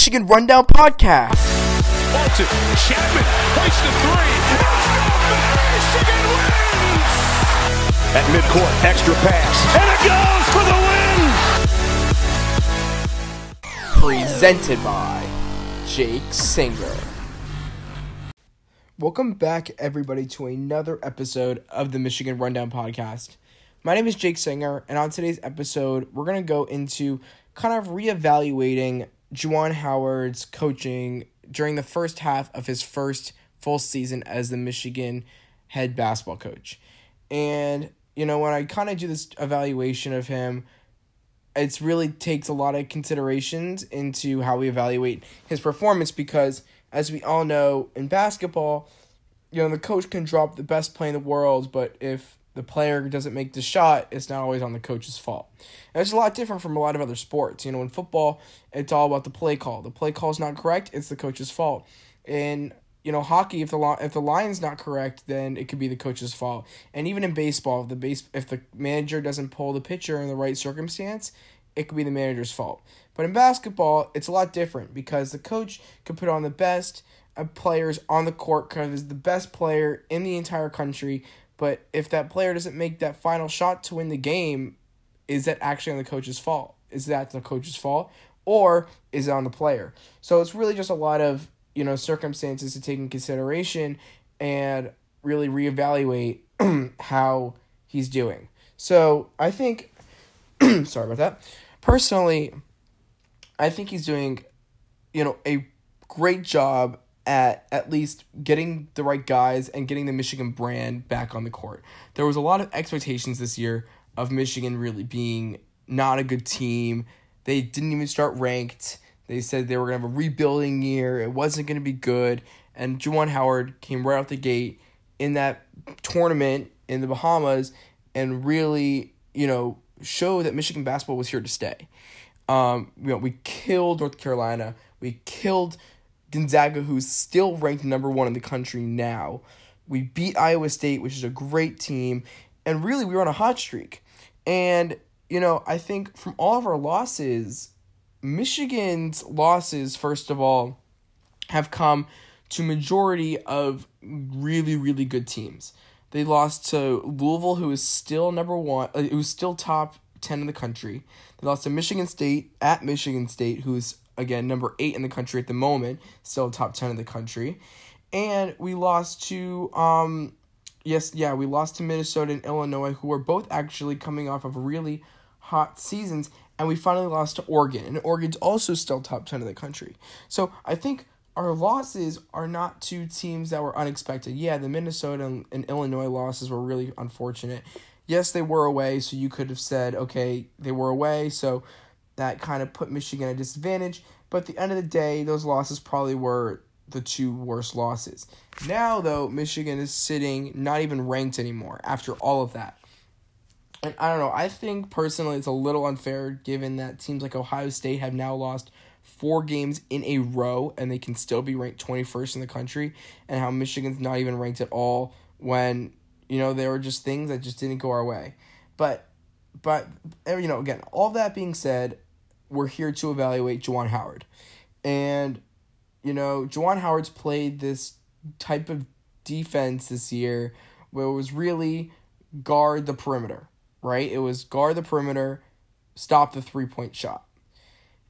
Michigan Rundown Podcast. Bolton, Chapman, a three. Michigan wins! At midcourt, extra pass, and it goes for the win! Presented by Jake Singer. Welcome back, everybody, to another episode of the Michigan Rundown Podcast. My name is Jake Singer, and on today's episode, we're going to go into kind of reevaluating Juwan Howard's coaching during the first half of his first full season as the Michigan head basketball coach. And, you know, when I kind of do this evaluation of him, it's really takes a lot of considerations into how we evaluate his performance because as we all know in basketball, you know, the coach can drop the best play in the world, but if the player doesn't make the shot, it's not always on the coach's fault. And it's a lot different from a lot of other sports. You know, in football, it's all about the play call. The play call is not correct, it's the coach's fault. In you know, hockey, if the if the line's not correct, then it could be the coach's fault. And even in baseball, if the base if the manager doesn't pull the pitcher in the right circumstance, it could be the manager's fault. But in basketball, it's a lot different because the coach can put on the best uh, players on the court because the best player in the entire country. But if that player doesn't make that final shot to win the game, is that actually on the coach's fault? Is that the coach's fault? Or is it on the player? So it's really just a lot of, you know, circumstances to take in consideration and really reevaluate how he's doing. So I think sorry about that. Personally, I think he's doing, you know, a great job at at least getting the right guys and getting the Michigan brand back on the court. There was a lot of expectations this year of Michigan really being not a good team. They didn't even start ranked. They said they were going to have a rebuilding year. It wasn't going to be good. And Juwan Howard came right out the gate in that tournament in the Bahamas and really, you know, showed that Michigan basketball was here to stay. Um, you know, we killed North Carolina. We killed Gonzaga, who's still ranked number one in the country now. We beat Iowa State, which is a great team, and really we were on a hot streak. And you know, I think from all of our losses, Michigan's losses, first of all, have come to majority of really really good teams. They lost to Louisville, who is still number one, uh, who's still top ten in the country. They lost to Michigan State at Michigan State, who's again number eight in the country at the moment, still top ten in the country, and we lost to um, yes, yeah, we lost to Minnesota and Illinois, who were both actually coming off of really hot seasons, and we finally lost to Oregon, and Oregon's also still top ten in the country. So I think our losses are not to teams that were unexpected. Yeah, the Minnesota and, and Illinois losses were really unfortunate. Yes, they were away, so you could have said, okay, they were away, so that kind of put Michigan at a disadvantage. But at the end of the day, those losses probably were the two worst losses. Now, though, Michigan is sitting not even ranked anymore after all of that. And I don't know, I think personally it's a little unfair given that teams like Ohio State have now lost four games in a row and they can still be ranked 21st in the country, and how Michigan's not even ranked at all when, you know, there were just things that just didn't go our way. But, but, you know, again, all that being said, we're here to evaluate Juwan Howard. And, you know, Juwan Howard's played this type of defense this year where it was really guard the perimeter, right? It was guard the perimeter, stop the three point shot.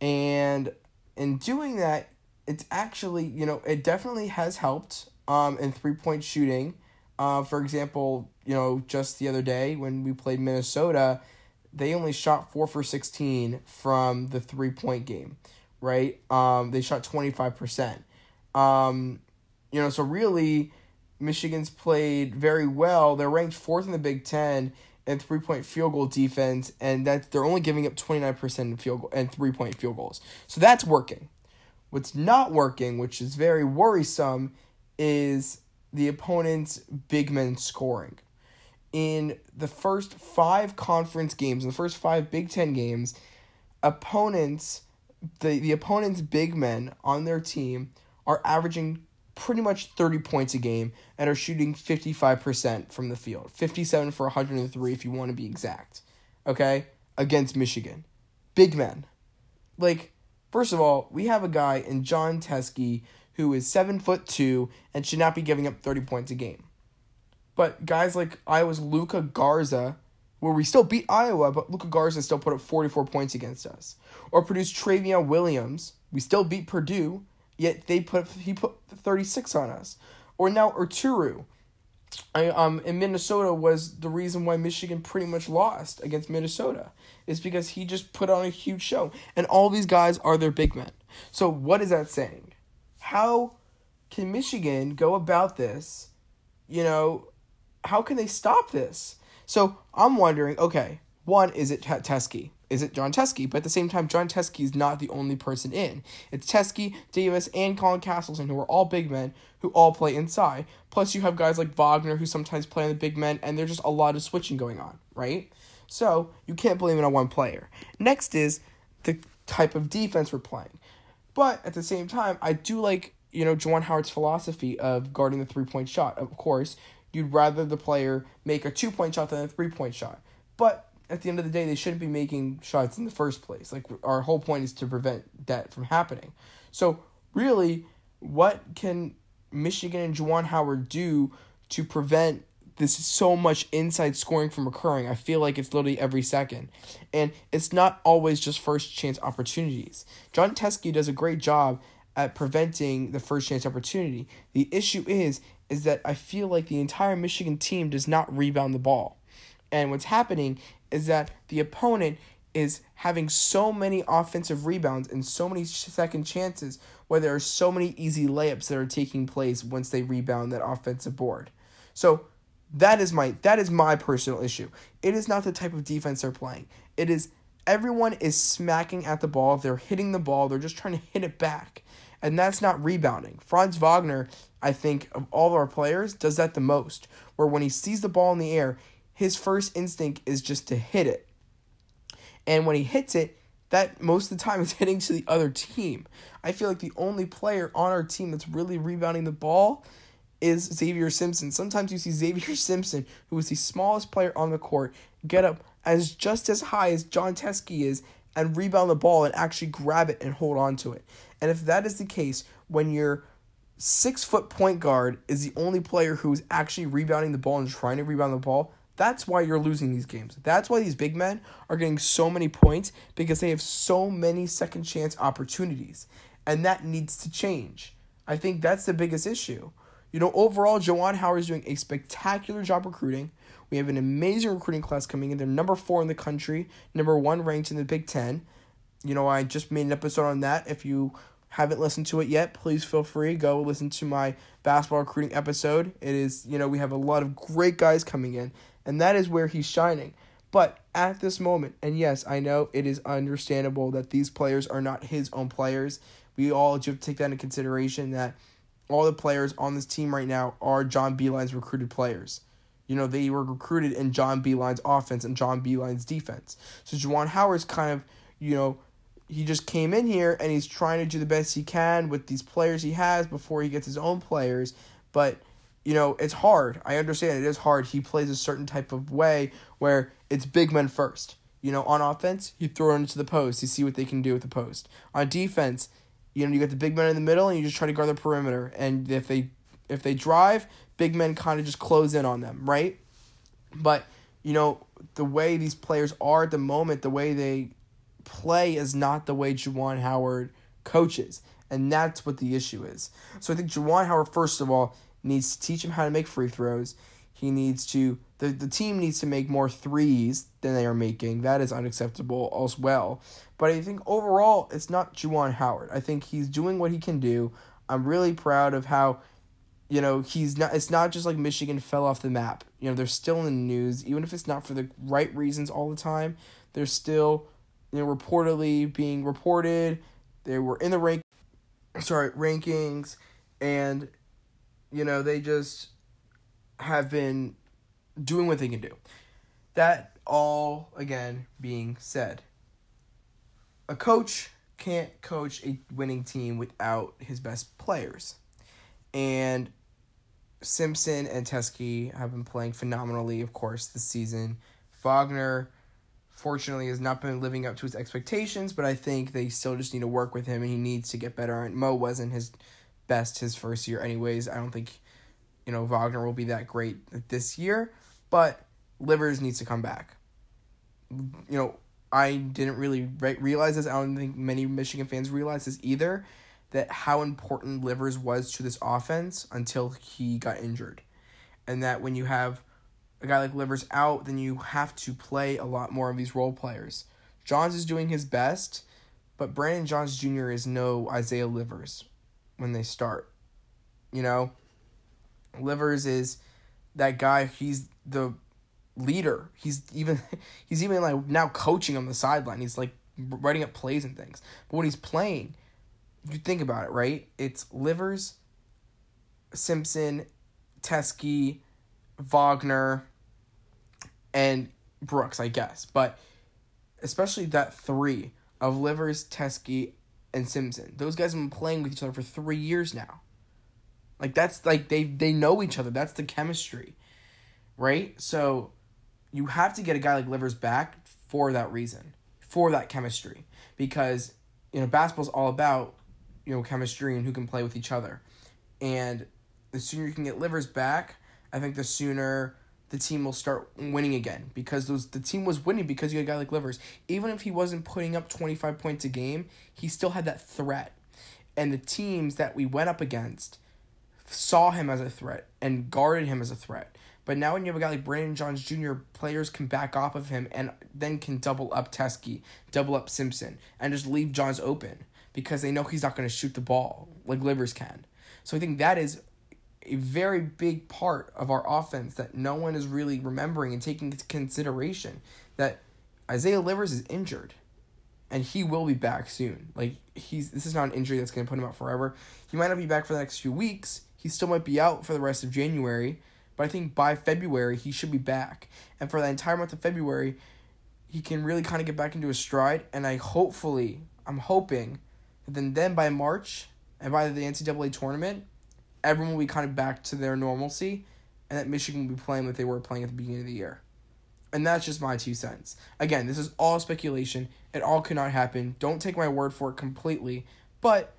And in doing that, it's actually, you know, it definitely has helped um, in three point shooting. Uh, for example, you know, just the other day when we played Minnesota, they only shot four for 16 from the three point game, right? Um, they shot 25%. Um, you know, so really, Michigan's played very well. They're ranked fourth in the Big Ten in three point field goal defense, and that they're only giving up 29% in field goal and three point field goals. So that's working. What's not working, which is very worrisome, is the opponent's big men scoring in the first five conference games, in the first five Big Ten games, opponents, the, the opponent's big men on their team are averaging pretty much 30 points a game and are shooting 55% from the field. 57 for 103 if you want to be exact. Okay? Against Michigan. Big men. Like, First of all, we have a guy in Jon Teske who is seven foot two and should not be giving up 30 points a game. But guys like Iowa's Luka Garza, where we still beat Iowa, but Luka Garza still put up 44 points against us. Or Purdue's Trevion Williams, we still beat Purdue, yet they put he put 36 on us. Or now Oturu, I, um, in Minnesota was the reason why Michigan pretty much lost against Minnesota. Is because he just put on a huge show, and all these guys are their big men. So what is that saying? How can Michigan go about this? You know, how can they stop this? So I'm wondering. Okay, one is it Teske? is it Jon Teske? But at the same time, Jon Teske is not the only person in. It's Teske, Davis, and Colin Castleton, who are all big men who all play inside. Plus, you have guys like Wagner who sometimes play on the big men, and there's just a lot of switching going on, right? So you can't blame it on one player. Next is the type of defense we're playing. But at the same time, I do like, you know, Juwan Howard's philosophy of guarding the three point shot. Of course, you'd rather the player make a two point shot than a three point shot. But at the end of the day, they shouldn't be making shots in the first place. Like our whole point is to prevent that from happening. So really, what can Michigan and Juwan Howard do to prevent this so much inside scoring from occurring? I feel like it's literally every second, and it's not always just first chance opportunities. Jon Teske does a great job at preventing the first chance opportunity. The issue is is that I feel like the entire Michigan team does not rebound the ball. And what's happening is that the opponent is having so many offensive rebounds and so many second chances where there are so many easy layups that are taking place once they rebound that offensive board. So that is my that is my personal issue. It is not the type of defense they're playing. It is everyone is smacking at the ball, they're hitting the ball, they're just trying to hit it back. And that's not rebounding. Franz Wagner, I think, of all of our players, does that the most. Where when he sees the ball in the air, his first instinct is just to hit it. And when he hits it, that most of the time is hitting to the other team. I feel like the only player on our team that's really rebounding the ball is Xavier Simpson. Sometimes you see Xavier Simpson, who is the smallest player on the court, get up as just as high as Jon Teske is and rebound the ball and actually grab it and hold on to it. And if that is the case, when your six foot point guard is the only player who is actually rebounding the ball and trying to rebound the ball, that's why you're losing these games. That's why these big men are getting so many points because they have so many second chance opportunities. And that needs to change. I think that's the biggest issue. You know, overall, Juwan Howard is doing a spectacular job recruiting. We have an amazing recruiting class coming in. They're number four in the country, number one ranked in the Big Ten. You know, I just made an episode on that. If you haven't listened to it yet, please feel free go listen to my basketball recruiting episode. It is, you know, we have a lot of great guys coming in and that is where he's shining. But at this moment, and yes, I know it is understandable that these players are not his own players. We all have to take that into consideration that all the players on this team right now are John Beilein's recruited players. You know, they were recruited in John Beilein's offense and John Beilein's defense. So Juwan Howard's kind of, you know, he just came in here and he's trying to do the best he can with these players he has before he gets his own players. But you know, it's hard. I understand it is hard. He plays a certain type of way where it's big men first. You know, on offense, you throw it into the post. You see what they can do with the post. On defense, you know, you got the big men in the middle and you just try to guard the perimeter. And if they if they drive, big men kind of just close in on them, right? But, you know, the way these players are at the moment, the way they play is not the way Juwan Howard coaches. And that's what the issue is. So I think Juwan Howard, first of all, needs to teach him how to make free throws. He needs to the, the team needs to make more threes than they are making. That is unacceptable as well. But I think overall it's not Juwan Howard. I think he's doing what he can do. I'm really proud of how you know, he's not it's not just like Michigan fell off the map. You know, they're still in the news, even if it's not for the right reasons all the time. They're still, you know, reportedly being reported. They were in the rank sorry, rankings and you know, they just have been doing what they can do. That all, again, being said, a coach can't coach a winning team without his best players. And Simpson and Teske have been playing phenomenally, of course, this season. Wagner, fortunately has not been living up to his expectations, but I think they still just need to work with him and he needs to get better. And Mo wasn't his best his first year anyways. I don't think you know Wagner will be that great this year, but Livers needs to come back. You know, I didn't really re- realize this. I don't think many Michigan fans realize this either that how important Livers was to this offense until he got injured. And that when you have a guy like Livers out, then you have to play a lot more of these role players. Johns is doing his best, but Brandon Johns Jr. is no Isaiah Livers when they start. You know, Livers is that guy. He's the leader. He's even he's even like now coaching on the sideline. He's like writing up plays and things. But when he's playing, you think about it, right? It's Livers, Simpson, Teske, Wagner, and Brooks, I guess. But especially that three of Livers, Teske, and Simpson. Those guys have been playing with each other for three years now. Like that's like they they know each other. That's the chemistry. Right? So you have to get a guy like Livers back for that reason. For that chemistry. Because, you know, basketball's all about, you know, chemistry and who can play with each other. And the sooner you can get Livers back, I think the sooner the team will start winning again because those the team was winning because you had a guy like Livers. Even if he wasn't putting up 25 points a game, he still had that threat. And the teams that we went up against saw him as a threat and guarded him as a threat. But now when you have a guy like Brandon Johns Jr., players can back off of him and then can double up Teske, double up Simpson, and just leave Johns open because they know he's not going to shoot the ball like Livers can. So I think that is a very big part of our offense that no one is really remembering and taking into consideration that Isaiah Livers is injured and he will be back soon. Like he's this is not an injury that's going to put him out forever. He might not be back for the next few weeks. He still might be out for the rest of January, but I think by February he should be back. And for the entire month of February, he can really kind of get back into his stride and I hopefully I'm hoping that then then by March and by the NCAA tournament everyone will be kind of back to their normalcy and that Michigan will be playing what they were playing at the beginning of the year. And that's just my two cents. Again, this is all speculation. It all could not happen. Don't take my word for it completely. But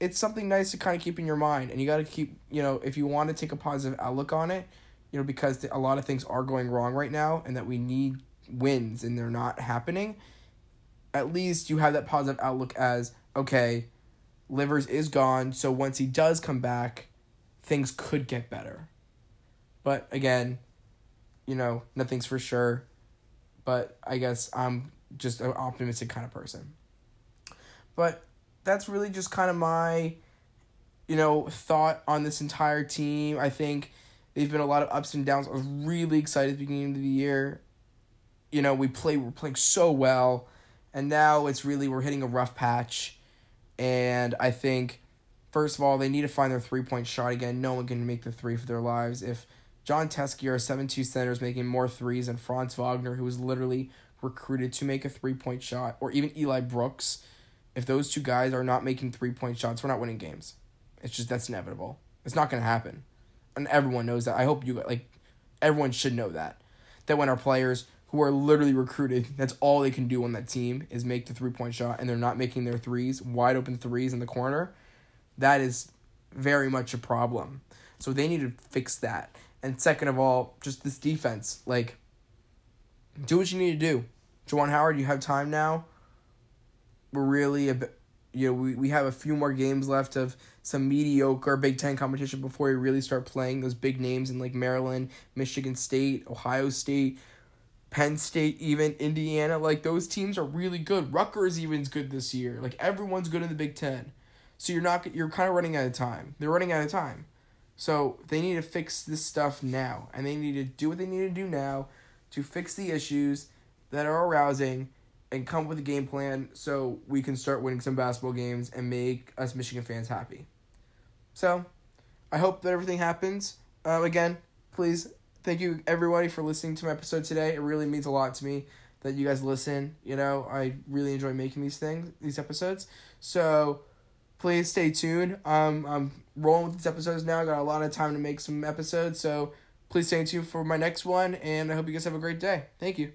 it's something nice to kind of keep in your mind. And you got to keep, you know, if you want to take a positive outlook on it, you know, because a lot of things are going wrong right now and that we need wins and they're not happening, at least you have that positive outlook as, okay, Livers is gone. So once he does come back, things could get better. But again, you know, nothing's for sure. But I guess I'm just an optimistic kind of person. But that's really just kind of my, you know, thought on this entire team. I think they've been a lot of ups and downs. I was really excited at the beginning of the year. You know, we play we're playing so well, and now it's really we're hitting a rough patch, and I think First of all, they need to find their three point shot again. No one can make the three for their lives. If Jon Teske, our 7 2 center, is making more threes than Franz Wagner, who was literally recruited to make a three point shot, or even Eli Brooks, if those two guys are not making three point shots, we're not winning games. It's just that's inevitable. It's not going to happen. And everyone knows that. I hope you, like, everyone should know that. That when our players who are literally recruited, that's all they can do on that team is make the three point shot, and they're not making their threes, wide open threes in the corner that is very much a problem. So they need to fix that. And second of all, just this defense. Like, do what you need to do. Juwan Howard, you have time now. We're really a bit, you know, we, we have a few more games left of some mediocre Big Ten competition before we really start playing those big names in like Maryland, Michigan State, Ohio State, Penn State, even Indiana. Like those teams are really good. Rutgers even's good this year. Like everyone's good in the Big Ten. So you're not you're kind of running out of time. They're running out of time. So they need to fix this stuff now, and they need to do what they need to do now to fix the issues that are arousing and come up with a game plan so we can start winning some basketball games and make us Michigan fans happy. So, I hope that everything happens. Uh, again, please thank you everybody for listening to my episode today. It really means a lot to me that you guys listen. You know, I really enjoy making these things, these episodes. So please stay tuned. Um, I'm rolling with these episodes now. I got a lot of time to make some episodes, so please stay tuned for my next one, and I hope you guys have a great day. Thank you.